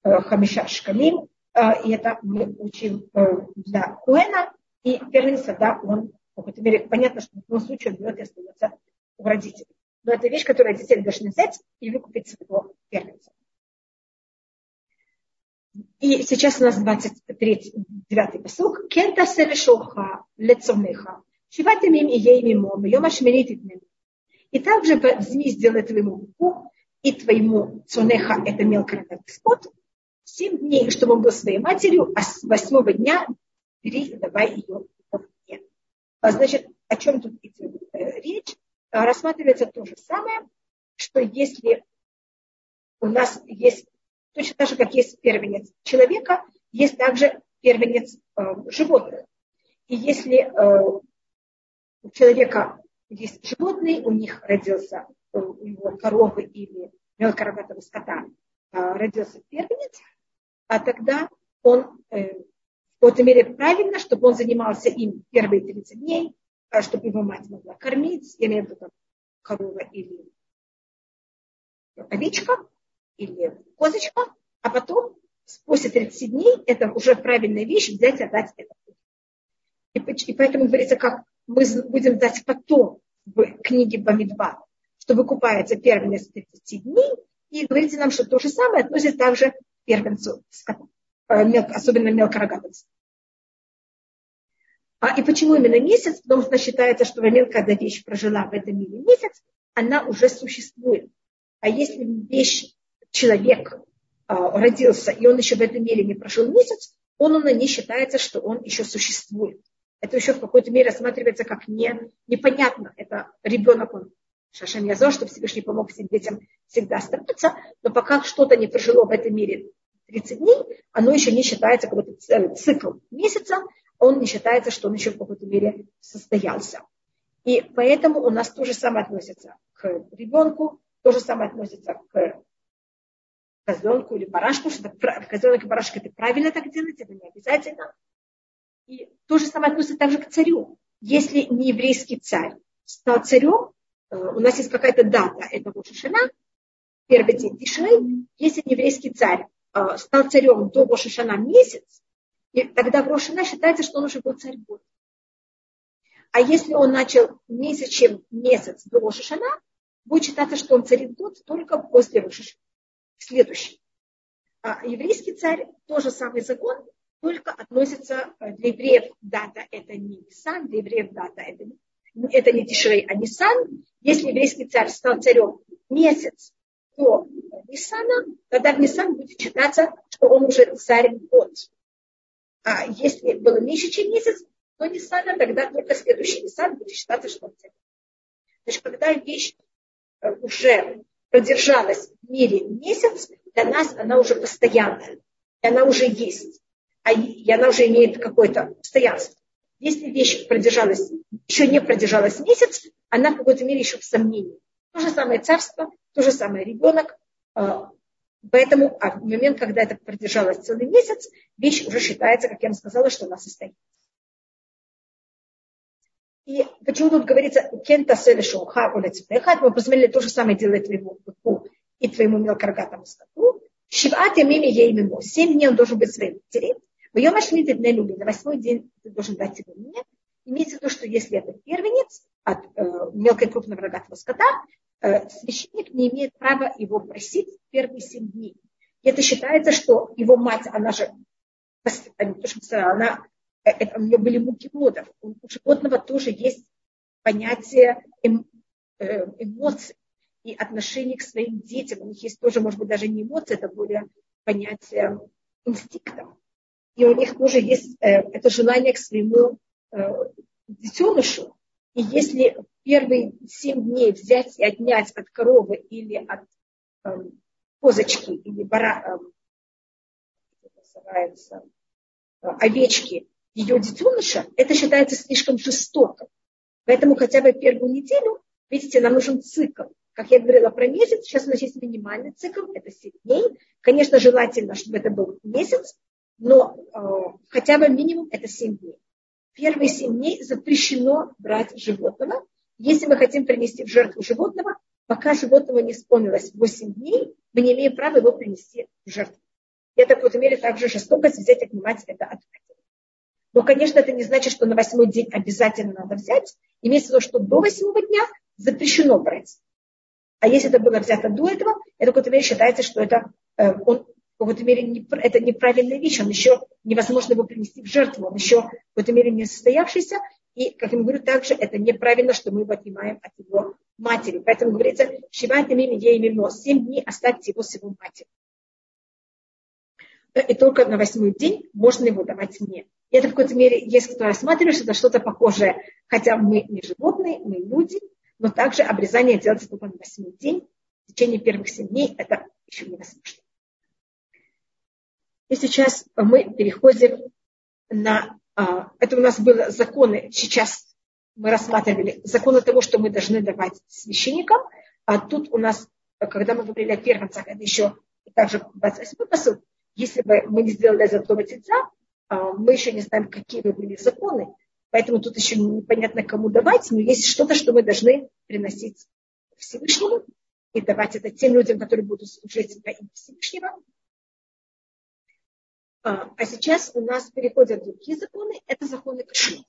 Э, Хамиша шкалим, э, и это мы учим для Куэна, и первенец тогда он, в какой-то мере, понятно, что в любом случае он берет и остается у родителей. Но это вещь, которую родители должны взять и выкупить своего первенца. И сейчас у нас 23, 9 посук. Кента селешоха лецомеха. Шиватимим и еймимо, йома шмиритит И также возьми, сделай твоему быку и твоему цунеха, это мелкорогатый скот, семь дней, чтобы он был своей матерью, а с восьмого дня бери и давай ее мне. А значит, о чем тут идет э, речь? А, рассматривается то же самое, что если у нас есть Точно так же, как есть первенец человека, есть также первенец э, животных. И если э, у человека есть животные, у них родился, э, у него коровы или мелкорогатого скота э, родился первенец, а тогда он э, в какой-то мере правильно, чтобы он занимался им первые 30 дней, э, чтобы его мать могла кормить, имею в виду корова или овечка, или козочка, а потом, после 30 дней, это уже правильная вещь, взять и отдать это. И, и поэтому говорится, как мы будем дать потом в книге Бамидба, что выкупается первенец 30 дней, и говорите нам, что то же самое относится также к первенцу скота, э, особенно мелкорогатому. А, и почему именно месяц? Потому что считается, что в момент, когда вещь прожила в этом мире месяц, она уже существует. А если вещь человек а, родился, и он еще в этом мире не прошел месяц, он, он не считается, что он еще существует. Это еще в какой-то мере рассматривается как не, непонятно. Это ребенок, он Шашем Язо, чтобы Всевышний помог всем детям всегда стараться, но пока что-то не прожило в этом мире 30 дней, оно еще не считается какой-то цикл месяца, он не считается, что он еще в какой-то мере состоялся. И поэтому у нас то же самое относится к ребенку, то же самое относится к козленку или барашку, что козленок и барашек это правильно так делать, это не обязательно. И то же самое относится также к царю. Если не еврейский царь стал царем, э, у нас есть какая-то дата, это Рошашана, первый день Тишрей, если еврейский царь э, стал царем до Рошашана месяц, и тогда в Рошана считается, что он уже был царь год. А если он начал меньше, чем месяц до Рошашана, будет считаться, что он царит год только после Рошашана. Следующий. А еврейский царь, тоже самый закон, только относится э, для евреев дата это не Нисан, для евреев дата это, это не Тишрей, а Нисан. Если еврейский царь стал царем месяц до Нисана, тогда в Нисан будет считаться, что он уже царь год. А если было меньше, чем месяц, то Ниссана, тогда только следующий Ниссан будет считаться, что он царь. Значит, когда вещь э, уже продержалась в мире месяц, для нас она уже постоянная, и она уже есть, а и она уже имеет какое-то постоянство. Если вещь продержалась, еще не продержалась месяц, она в какой-то мере еще в сомнении. То же самое царство, то же самое ребенок. Поэтому а в момент, когда это продержалось целый месяц, вещь уже считается, как я вам сказала, что она состоит. И почему тут говорится кента селешуха улецпехат, мы посмотрели, то же самое делает твоему быку и твоему мелкорогатому скоту. Шиват ямими ей мимо. Семь дней он должен быть своим матерей. В ее машине ты люби. На восьмой день ты должен дать его мне. Имеется в виду, что если это первенец от э, мелкой крупного рогатого скота, священник не имеет права его просить первые семь дней. И это считается, что его мать, она же, она Э, это, у нее были муки плодов. У животного тоже есть понятие эм, э, эмоций и отношений к своим детям. У них есть тоже, может быть, даже не эмоции, это более понятие инстинктов. И у них тоже есть э, это желание к своему детенышу. И если первые семь дней взять и отнять от коровы или от эм, козочки или бара, э, называется, овечки ее детеныша, это считается слишком жестоко. Поэтому хотя бы первую неделю, видите, нам нужен цикл. Как я говорила про месяц, сейчас у нас есть минимальный цикл, это 7 дней. Конечно, желательно, чтобы это был месяц, но э, хотя бы минимум это 7 дней. Первые 7 дней запрещено брать животного. Если мы хотим принести в жертву животного, пока животного не исполнилось 8 дней, мы не имеем права его принести в жертву. И это в какой-то мере также жестокость взять отнимать это от но, конечно, это не значит, что на восьмой день обязательно надо взять. Имеется в виду, что до восьмого дня запрещено брать. А если это было взято до этого, это какой-то мере считается, что это, э, он, в какой-то мере это неправильная вещь, он еще невозможно его принести в жертву, он еще в какой-то мере не состоявшийся, и, как я говорю, также это неправильно, что мы его отнимаем от его матери. Поэтому говорится, шивайте мими ей мимо, семь дней оставьте его с его матерью. И только на восьмой день можно его давать мне. И это в какой-то мере есть, кто рассматривает, что это что-то похожее. Хотя мы не животные, мы люди, но также обрезание делается только на восьмой день. В течение первых семь дней это еще невозможно. И сейчас мы переходим на... А, это у нас были законы, сейчас мы рассматривали законы того, что мы должны давать священникам. А тут у нас, когда мы говорили о первенцах, это еще также 28 посыл. Если бы мы не сделали до Тельца, а, мы еще не знаем, какие бы были законы, поэтому тут еще непонятно, кому давать, но есть что-то, что мы должны приносить Всевышнему и давать это тем людям, которые будут служить во имя Всевышнего. А, а сейчас у нас переходят другие законы, это законы кашрут.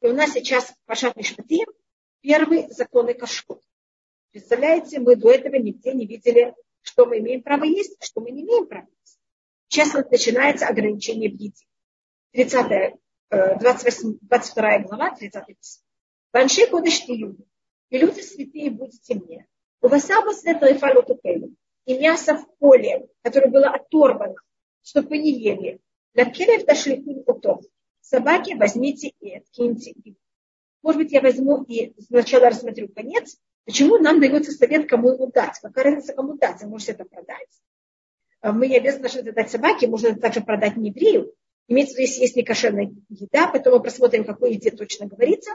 И у нас сейчас Пашат Мишпатим, первый законы кашрут. Представляете, мы до этого нигде не видели, что мы имеем право есть, что мы не имеем права есть. Сейчас вот начинается ограничение в еде. 30, 28, 22 глава, 30 письмо. Банши кодыш люди, и люди святые будете мне. У вас и мясо в поле, которое было оторвано, чтобы вы не ели. На керев дошли утов. Собаки возьмите и откиньте их. Может быть, я возьму и сначала рассмотрю конец. Почему нам дается совет, кому ему дать? Какая разница, кому дать? Вы можете это продать. А мы не обязаны это дать собаке, можно это также продать не еврею. Имеется в виду, если есть некошерная еда, потом мы просмотрим, какой еде точно говорится,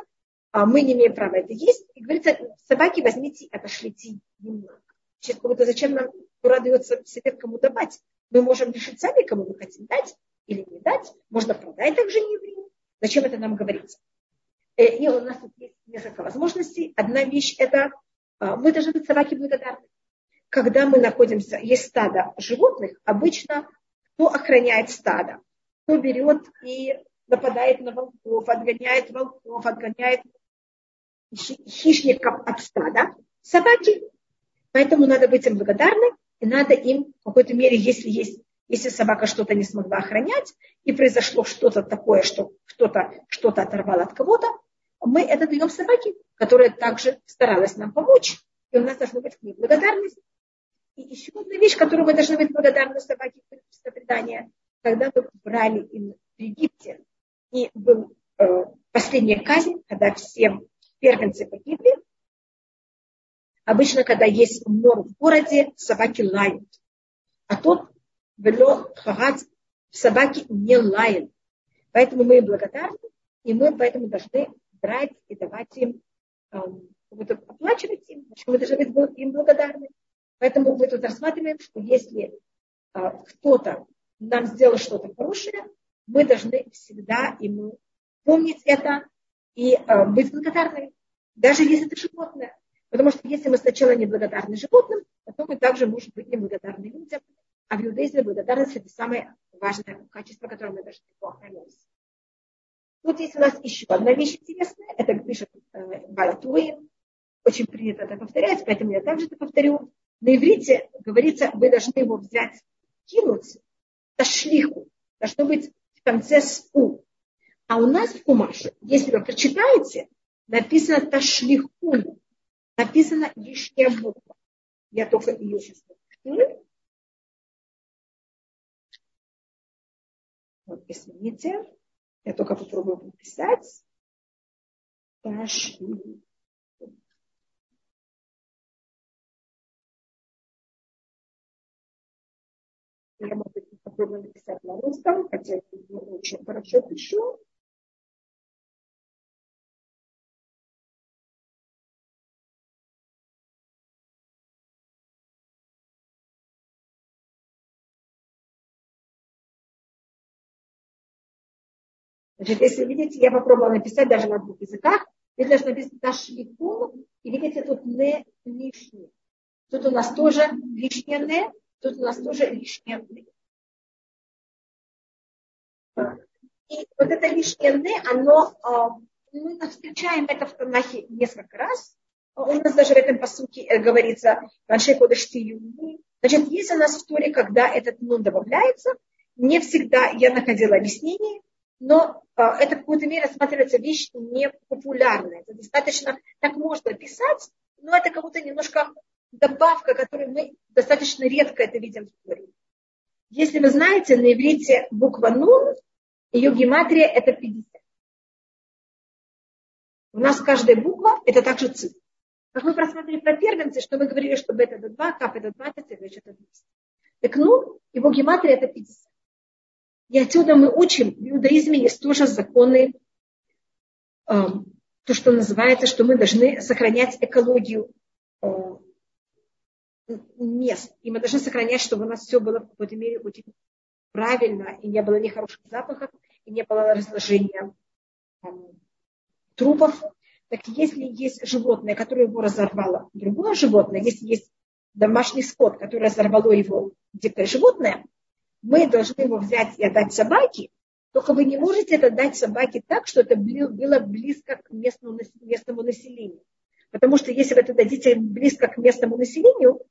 а мы не имеем права это есть. И говорится, собаки возьмите и отошлите немного. Сейчас как зачем нам Тура дается совет, кому давать? Мы можем решить сами, кому мы хотим дать или не дать. Можно продать также не еврею. Зачем это нам говорится? Э, и у нас тут есть несколько возможностей. Одна вещь – это а, мы должны быть собаки благодарны. когда мы находимся, есть стадо животных, обычно кто охраняет стадо? Кто берет и нападает на волков, отгоняет волков, отгоняет хищников от стада? Собаки. Поэтому надо быть им благодарны, и надо им в какой-то мере, если есть если собака что-то не смогла охранять, и произошло что-то такое, что кто-то что-то оторвал от кого-то, мы это даем собаке, которая также старалась нам помочь. И у нас должна быть к ней благодарность. И еще одна вещь, которую мы должны быть благодарны собаке в предания, когда мы брали им в Египте, и был э, последняя казнь, когда все первенцы погибли, обычно, когда есть мор в городе, собаки лают. А тут вело собаки не лают. Поэтому мы им благодарны, и мы поэтому должны брать и давать им, эм, оплачивать им, мы должны быть им благодарны. Поэтому мы тут рассматриваем, что если э, кто-то нам сделал что-то хорошее, мы должны всегда ему помнить это и э, быть благодарны, даже если это животное. Потому что если мы сначала не благодарны животным, потом мы также можем быть неблагодарны людям. А в иудаизме благодарность это самое важное качество, которое мы должны охранять. Тут есть у нас еще одна вещь интересная. Это пишет э, Балатуи. Очень принято это повторять, поэтому я также это повторю. На иврите говорится, вы должны его взять, кинуть, ташлиху. Должно быть в конце с у. А у нас в Кумаше, если вы прочитаете, написано ташлихун. Написано лишняя буква. Я только ее сейчас напишу. Вот, извините. Я только попробую написать. Ташлихун. Я, может быть, попробую написать на русском, хотя я не очень хорошо пишу. Значит, если видите, я попробовала написать даже на двух языках. Здесь даже написано ташликун, и видите, тут не лишнее. Тут у нас тоже лишнее не, тут у нас тоже лишнее не. И вот это лишнее «не», оно, а, мы встречаем это в Танахе несколько раз. У нас даже в этом посуке э, говорится «Раньше кодыш Значит, есть у нас в Торе, когда этот «нун» добавляется, не всегда я находила объяснение, но а, это в какой-то мере рассматривается вещь непопулярная. Это достаточно, так можно писать, но это как будто немножко добавка, которую мы достаточно редко это видим в Торе. Если вы знаете, на иврите буква «нун» Ее гематрия это 50. У нас каждая буква это также цифра. Как мы просмотрели про первенцы, что мы говорили, что бета это 2, кап это 20, речь это 200. Так ну, его гематрия это 50. И отсюда мы учим, в иудаизме есть тоже законы, э, то, что называется, что мы должны сохранять экологию э, мест. И мы должны сохранять, чтобы у нас все было в какой-то мере очень правильно, и не было нехороших запахов, и не было разложения там, трупов. Так если есть животное, которое его разорвало, другое животное, если есть домашний скот, который разорвало его дикое животное, мы должны его взять и отдать собаке, только вы не можете это дать собаке так, что это было близко к местному, местному населению. Потому что если вы это дадите близко к местному населению,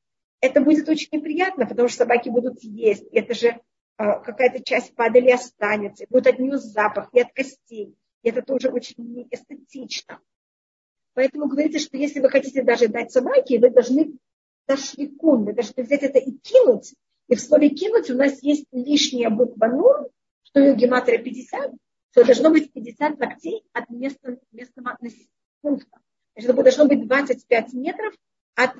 это будет очень неприятно, потому что собаки будут есть. И это же а, какая-то часть падали останется, будет от нее запах и от костей. И это тоже очень неэстетично. Поэтому говорится, что если вы хотите даже дать собаке, вы должны ташликун, вы должны взять это и кинуть. И в слове кинуть у нас есть лишняя буква нур, что ее гематрия 50, то должно быть 50 локтей от места, местного пункта. Значит, это должно быть 25 метров от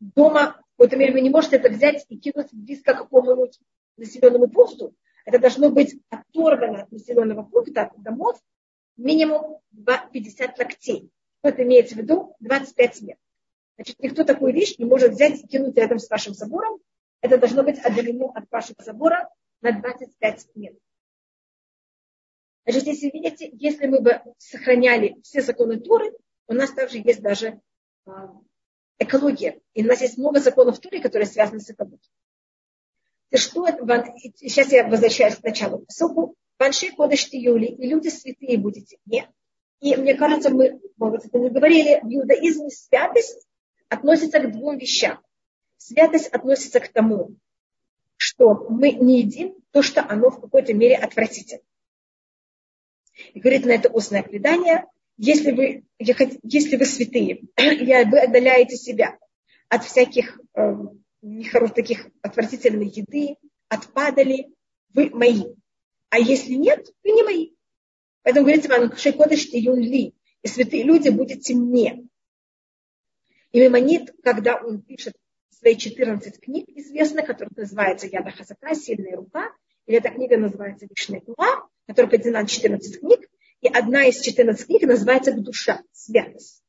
дома. В какой-то мере вы не можете это взять и кинуть близко к какому-нибудь населенному пункту, это должно быть оторвано от населенного пункта домов минимум 50 локтей. Что это имеется в виду? 25 метров. Значит, никто такую вещь не может взять и кинуть рядом с вашим забором. Это должно быть отделено от вашего забора на 25 метров. Значит, если видите, если мы бы сохраняли все законы Туры, у нас также есть даже а, экология. И у нас есть много законов в Туре, которые связаны с экологией. Что, сейчас я возвращаюсь к началу посылку. Банши Кодыш Юли, и люди святые будете. Нет. И мне кажется, мы, может, это не говорили, в иудаизме святость относится к двум вещам. Святость относится к тому, что мы не едим то, что оно в какой-то мере отвратительно. И говорит на это устное предание, если вы, если вы святые, вы отдаляете себя от всяких э, нехороших таких отвратительной еды, от падали, вы мои. А если нет, вы не мои. Поэтому говорится вам, шейкодыш юнли, и святые люди будете мне. И Мемонит, когда он пишет свои 14 книг известных, которые называются Яда Хасака, Сильная рука, или эта книга называется Вишная Туа, которая поделена на 14 книг, и одна из 14 книг называется «Душа», «Святость».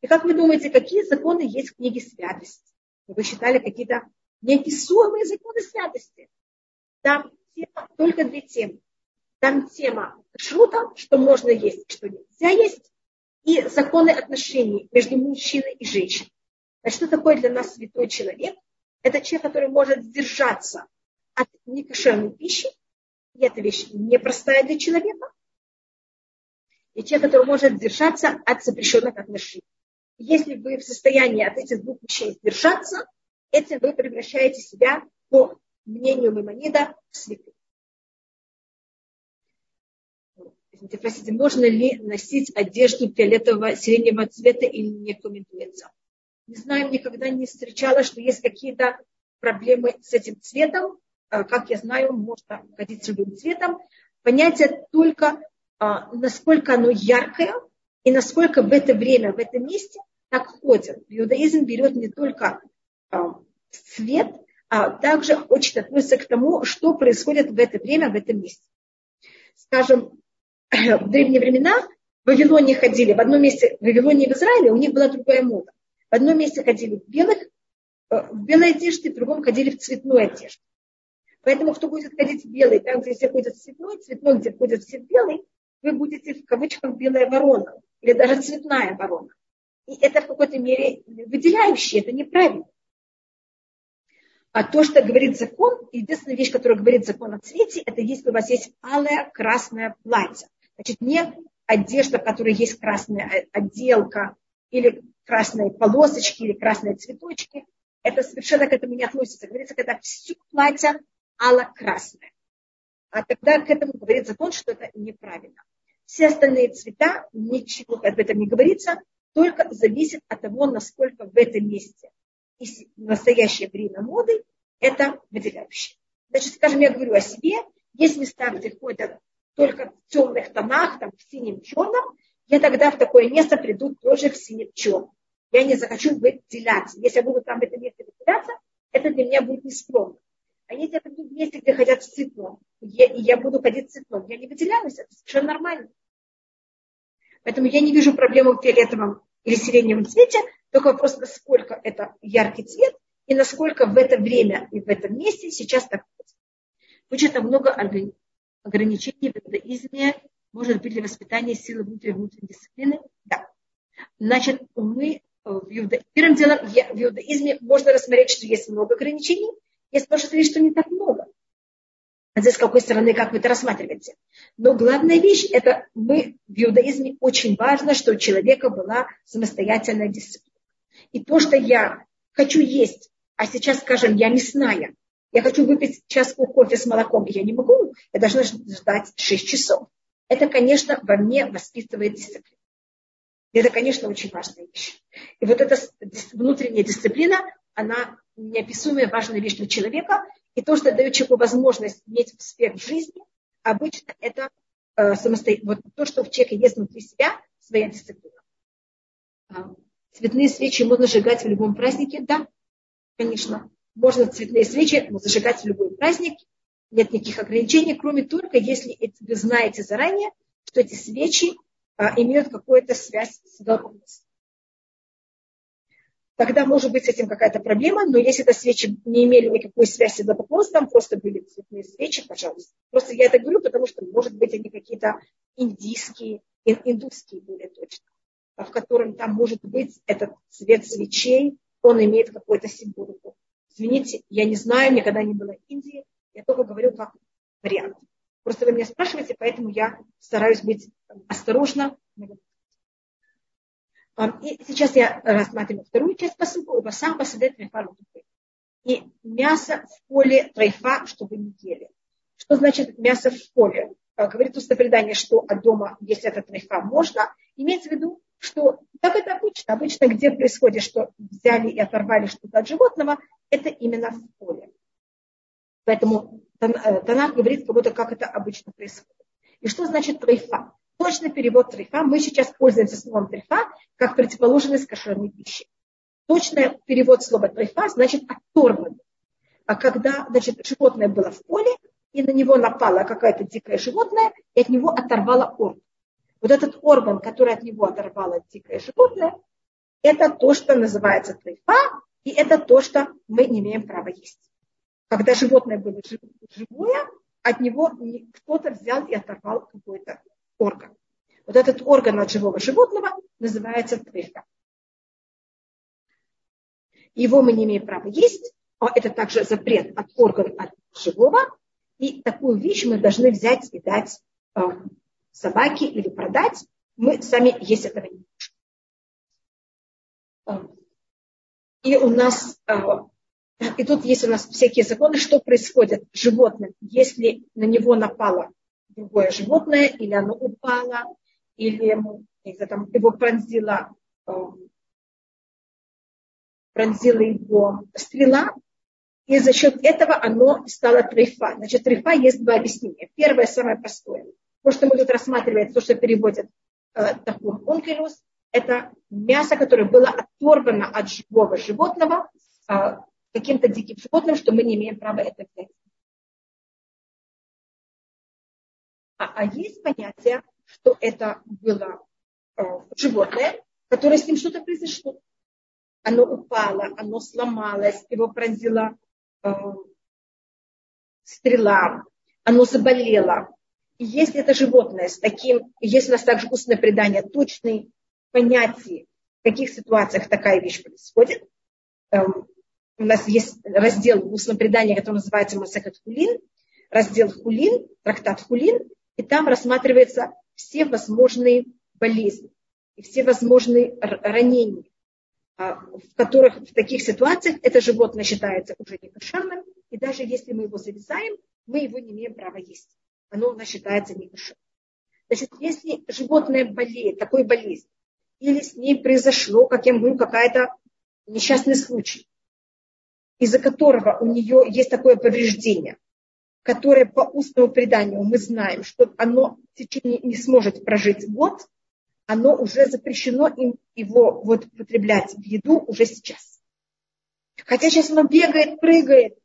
И как вы думаете, какие законы есть в книге «Святость»? Вы считали какие-то неописуемые законы святости. Там тема, только две темы. Там тема шрута, что можно есть, что нельзя есть, и законы отношений между мужчиной и женщиной. Значит, что такое для нас святой человек? Это человек, который может сдержаться от некошерной пищи, и эта вещь непростая для человека, и человек, который может держаться от запрещенных отношений. Если вы в состоянии от этих двух вещей сдержаться, этим вы превращаете себя, по мнению Маймонида, в святых. Извините, простите, можно ли носить одежду фиолетового сиреневого цвета или не комментуется? Не знаю, никогда не встречала, что есть какие-то проблемы с этим цветом. А, как я знаю, можно ходить с любым цветом. Понятие только а, насколько оно яркое и насколько в это время, в этом месте так ходят. Иудаизм берет не только а, цвет, а также очень относится к тому, что происходит в это время, в этом месте. Скажем, в древние времена в Вавилоне ходили, в одном месте, в Вавилоне и в Израиле у них была другая мода. В одном месте ходили в белых, э, в белой одежде, в другом ходили в цветной одежде. Поэтому кто будет ходить в белый, там, где все ходят в цветной, цветной, где ходят все в белый, вы будете в кавычках белая ворона или даже цветная ворона. И это в какой-то мере выделяющее, это неправильно. А то, что говорит закон, единственная вещь, которая говорит закон о цвете, это если у вас есть алое красное платье. Значит, не одежда, в которой есть красная отделка или красные полосочки или красные цветочки. Это совершенно к этому не относится. Говорится, когда все платье ало-красное. А тогда к этому говорит закон, что это неправильно. Все остальные цвета, ничего об этом не говорится, только зависит от того, насколько в этом месте и в настоящее время моды это выделяющее. Значит, скажем, я говорю о себе, есть места, где ходят только в темных тонах, там, в синем черном, я тогда в такое место приду тоже в синем черном. Я не захочу выделяться. Если я буду там в этом месте выделяться, это для меня будет нескромно. А если я приду в месте, где ходят в цветном, и я буду ходить в цветном, я не выделяюсь, это совершенно нормально. Поэтому я не вижу проблемы в фиолетовом или сиреневом цвете, только вопрос, насколько это яркий цвет и насколько в это время и в этом месте сейчас так будет. Очень много ограничений в иудаизме, может быть, для воспитания силы внутренней дисциплины. Да. Значит, мы в иуда... первым делом в иудаизме можно рассмотреть, что есть много ограничений, есть можно сказать, что не так много. А здесь с какой стороны, как вы это рассматриваете. Но главная вещь, это мы в иудаизме очень важно, что у человека была самостоятельная дисциплина. И то, что я хочу есть, а сейчас, скажем, я мясная, я хочу выпить чашку кофе с молоком, я не могу, я должна ждать 6 часов. Это, конечно, во мне воспитывает дисциплину. Это, конечно, очень важная вещь. И вот эта внутренняя дисциплина, она неописуемая важная вещь для человека, и то, что дает человеку возможность иметь успех в жизни, обычно это э, самостоятельно. Вот то, что в человеке есть внутри себя, своя дисциплина. А, цветные свечи можно зажигать в любом празднике? Да, конечно. Можно цветные свечи зажигать в любой праздник. Нет никаких ограничений, кроме только если вы знаете заранее, что эти свечи имеют какую-то связь с идолопоклонством тогда может быть с этим какая-то проблема, но если это свечи не имели никакой связи с идолопоклонством, просто были цветные свечи, пожалуйста. Просто я это говорю, потому что, может быть, они какие-то индийские, индусские более точно. в котором там может быть этот цвет свечей, он имеет какую-то символику. Извините, я не знаю, никогда не была в Индии, я только говорю как вариант. Просто вы меня спрашиваете, поэтому я стараюсь быть осторожна. И сейчас я рассматриваю вторую часть посылку, ибо сам посадет И мясо в поле трейфа, чтобы не ели. Что значит мясо в поле? А, говорит устное предание, что от дома, если это трейфа, можно. Имеется в виду, что так это обычно. Обычно, где происходит, что взяли и оторвали что-то от животного, это именно в поле. Поэтому э, Танах говорит, как будто как это обычно происходит. И что значит трейфа? Точный перевод трейфа. Мы сейчас пользуемся словом трейфа как противоположность кошерной пищи. Точный перевод слова трейфа значит оторванный. А когда значит, животное было в поле, и на него напало какое-то дикое животное, и от него оторвало орган. Вот этот орган, который от него оторвало дикое животное, это то, что называется трейфа, и это то, что мы не имеем права есть когда животное было живое, от него кто-то взял и оторвал какой-то орган. Вот этот орган от живого животного называется твилька. Его мы не имеем права есть, а это также запрет от органа от живого. И такую вещь мы должны взять и дать э, собаке или продать. Мы сами есть этого не можем. Э, и у нас э, и тут есть у нас всякие законы, что происходит с животным, если на него напало другое животное, или оно упало, или если там, его пронзила, э, пронзила его стрела, и за счет этого оно стало трейфа. Значит, трейфа есть два объяснения. Первое, самое простое. То, что мы тут рассматриваем, то, что переводит э, Тахур Онкелюс, это мясо, которое было оторвано от живого животного, э, каким-то диким животным, что мы не имеем права это взять. А, а есть понятие, что это было э, животное, которое с ним что-то произошло. Оно упало, оно сломалось, его пронзила э, стрела, оно заболело. И если это животное с таким, если у нас также устное предание, точные понятия, в каких ситуациях такая вещь происходит, эм, у нас есть раздел в устном предании, который называется Масахат Хулин, раздел Хулин, трактат Хулин, и там рассматриваются все возможные болезни и все возможные ранения, а, в которых в таких ситуациях это животное считается уже не кошерным, и даже если мы его завязаем, мы его не имеем права есть. Оно у нас считается не кошерным. Значит, если животное болеет, такой болезнь, или с ней произошло, как я говорю, какая-то несчастный случай, из-за которого у нее есть такое повреждение, которое по устному преданию мы знаем, что оно в течение не сможет прожить год, оно уже запрещено им его вот употреблять в еду уже сейчас. Хотя сейчас оно бегает, прыгает,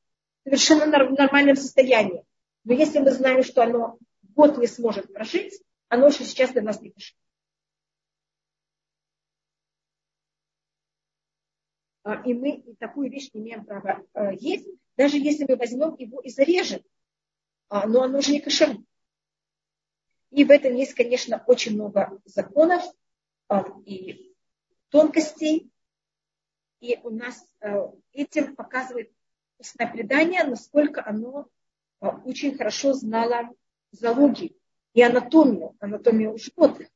совершенно в нормальном состоянии. Но если мы знаем, что оно год не сможет прожить, оно уже сейчас для нас не пишет. И мы такую вещь не имеем права а, есть, даже если мы возьмем его и зарежем, а, но оно же не кошерно. И в этом есть, конечно, очень много законов и тонкостей. И у нас этим показывает устное предание, насколько оно очень хорошо знало зоологию и анатомию, анатомию животных.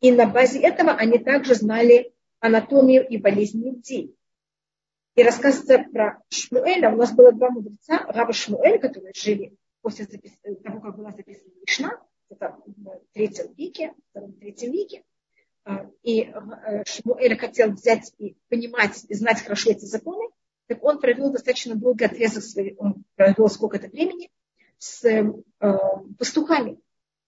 И на базе этого они также знали анатомию и болезни людей. И рассказывается про Шмуэля. У нас было два мудреца, Раба Шмуэль, которые жили после того, как была записана Мишна, это в третьем веке, втором третьем веке. А, и э, Шмуэль хотел взять и понимать, и знать хорошо эти законы, так он провел достаточно долгий отрезок своей, он провел сколько-то времени с э, пастухами,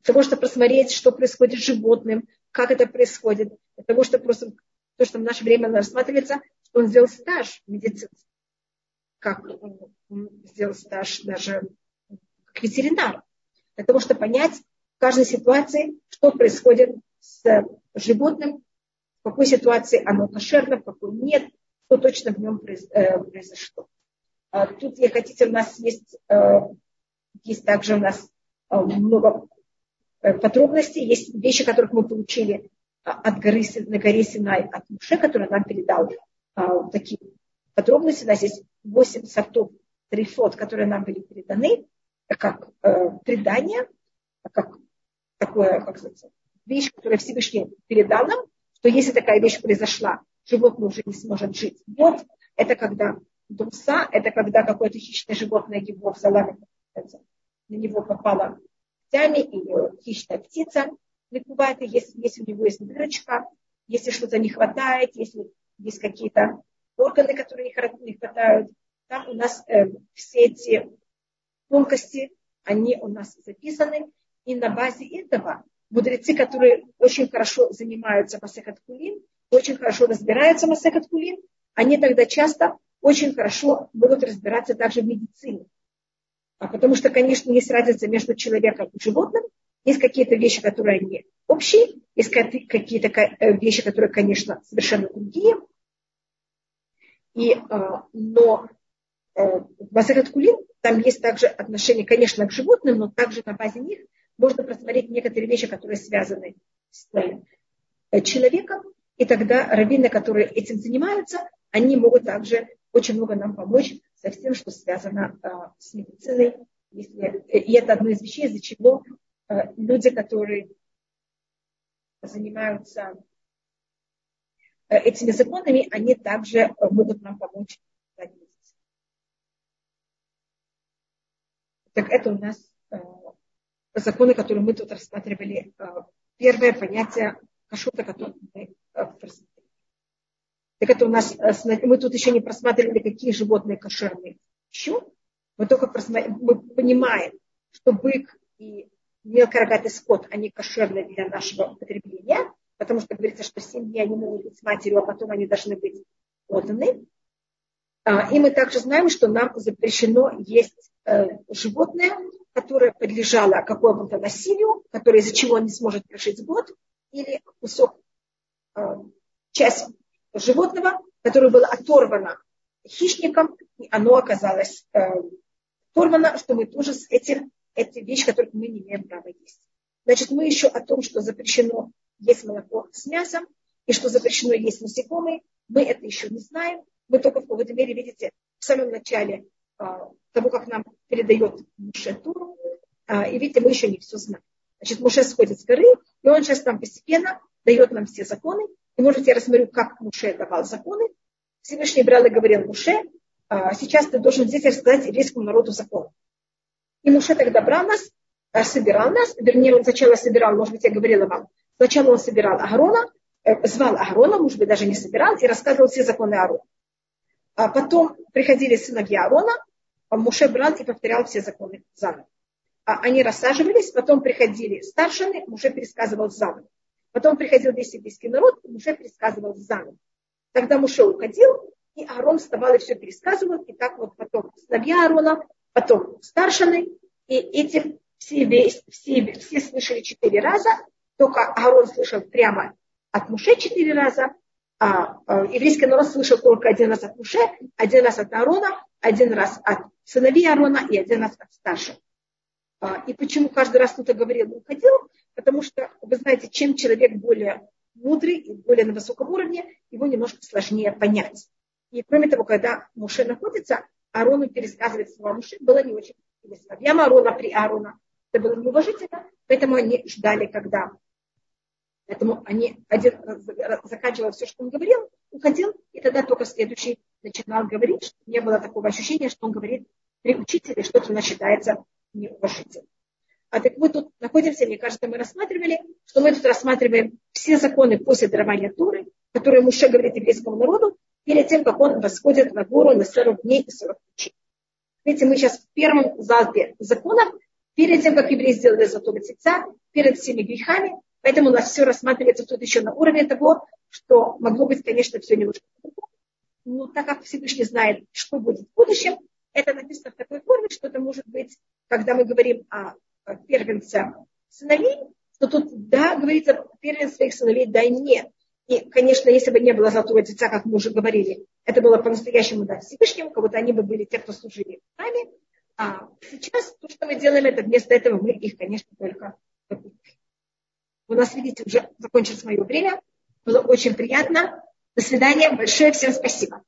для того, чтобы посмотреть, что происходит с животным, как это происходит, для того, чтобы просто то, что в наше время рассматривается, он сделал стаж медицинский, как он сделал стаж даже как ветеринар, для того, чтобы понять в каждой ситуации, что происходит с животным, в какой ситуации оно кошерно, в какой нет, что точно в нем э, произошло. А тут, если хотите, у нас есть, э, есть также у нас э, много подробностей, есть вещи, которых мы получили от горы, на горе Синай, от Муше, который нам передал а, такие подробности. У нас есть 8 сортов трифот, которые нам были переданы, как э, предание, как такое, как сказать, вещь, которая Всевышний передал нам, что если такая вещь произошла, животное уже не сможет жить. Вот это когда дуса, это когда какое-то хищное животное его взяла, на него попала когтями или хищная птица, ликувает, если, если у него есть дырочка, если что-то не хватает, если есть какие-то органы, которые не хватают. Там у нас э, все эти тонкости, они у нас записаны. И на базе этого мудрецы, которые очень хорошо занимаются Масехат Кулин, очень хорошо разбираются Масехат Кулин, они тогда часто очень хорошо могут разбираться также в медицине. А потому что, конечно, есть разница между человеком и животным. Есть какие-то вещи, которые они общие, есть какие-то э, вещи, которые, конечно, совершенно другие. И, а, но э, в Масахат Кулин там есть также отношение, конечно, к животным, но также на базе них можно просмотреть некоторые вещи, которые связаны с э, человеком. И тогда раввины, которые этим занимаются, они могут также очень много нам помочь со всем, что связано с медициной. Если, и это одно из вещей, из-за чего люди, которые занимаются этими законами, они также могут нам помочь. Так это у нас законы, которые мы тут рассматривали. Первое понятие кашута, которое мы рассматривали. Так это у нас, э, мы тут еще не просматривали, какие животные кошерные. Еще мы только мы понимаем, что бык и мелкорогатый скот, они кошерные для нашего употребления, потому что говорится, что семьи они могут быть с матерью, а потом они должны быть отданы. А, и мы также знаем, что нам запрещено есть э, животное, которое подлежало какому-то насилию, которое из-за чего не сможет прожить год, или кусок, э, часть животного, которое было оторвано хищником, и оно оказалось э, оторвано, что мы тоже с этим, эти вещи, которые мы не имеем права есть. Значит, мы еще о том, что запрещено есть молоко с мясом, и что запрещено есть насекомые, мы это еще не знаем. Мы только в какой-то мере, видите, в самом начале э, того, как нам передает Муше Туру, э, и видите, мы еще не все знаем. Значит, Муше сходит с горы, и он сейчас там постепенно дает нам все законы, и может я рассмотрю, как Муше давал законы. Всевышний брал и говорил Муше, «А, сейчас ты должен здесь рассказать еврейскому народу закон. И Муше тогда брал нас, а, собирал нас, вернее, он сначала собирал, может быть, я говорила вам, сначала он собирал Агарона, э, звал Агарона, может быть, даже не собирал, и рассказывал все законы Аарона. А потом приходили сыновья Аарона, а Муше брал и повторял все законы заново. Они рассаживались, потом приходили старшины, Муше пересказывал заново. Потом приходил весь еврейский народ, и Муше пересказывал заново. Тогда Муше уходил, и Аарон вставал и все пересказывал. И так вот потом сыновья Аарона, потом старшины, и эти все, все, все слышали четыре раза, только Аарон слышал прямо от Муше четыре раза, а, а еврейский народ слышал только один раз от Муше, один раз от Аарона, один раз от сыновей Аарона и один раз от старших. А, и почему каждый раз кто-то говорил, уходил? Потому что, вы знаете, чем человек более мудрый и более на высоком уровне, его немножко сложнее понять. И кроме того, когда Муше находится, Арону пересказывать слова Муше было не очень интересно. Я Арона при Арона. Это было неуважительно, поэтому они ждали, когда Поэтому они один заканчивал все, что он говорил, уходил, и тогда только следующий начинал говорить, что не было такого ощущения, что он говорит при учителе, что-то начинается неуважительно. А так мы тут находимся, мне кажется, мы рассматривали, что мы тут рассматриваем все законы после дарования Туры, которые Муше говорит еврейскому народу, перед тем, как он восходит на гору на 40 дней и 40 ночей. Видите, мы сейчас в первом залпе законов, перед тем, как евреи сделали золотого тельца, перед всеми грехами, поэтому у нас все рассматривается тут еще на уровне того, что могло быть, конечно, все немножко но так как Всевышний знает, что будет в будущем, это написано в такой форме, что это может быть, когда мы говорим о первенца сыновей, то тут, да, говорится, первенец своих сыновей дай мне. И, конечно, если бы не было золотого тельца, как мы уже говорили, это было по-настоящему дать Всевышнему, как будто они бы были те, кто служили нами. А сейчас то, что мы делаем, это вместо этого мы их, конечно, только У нас, видите, уже закончилось мое время. Было очень приятно. До свидания. Большое всем спасибо.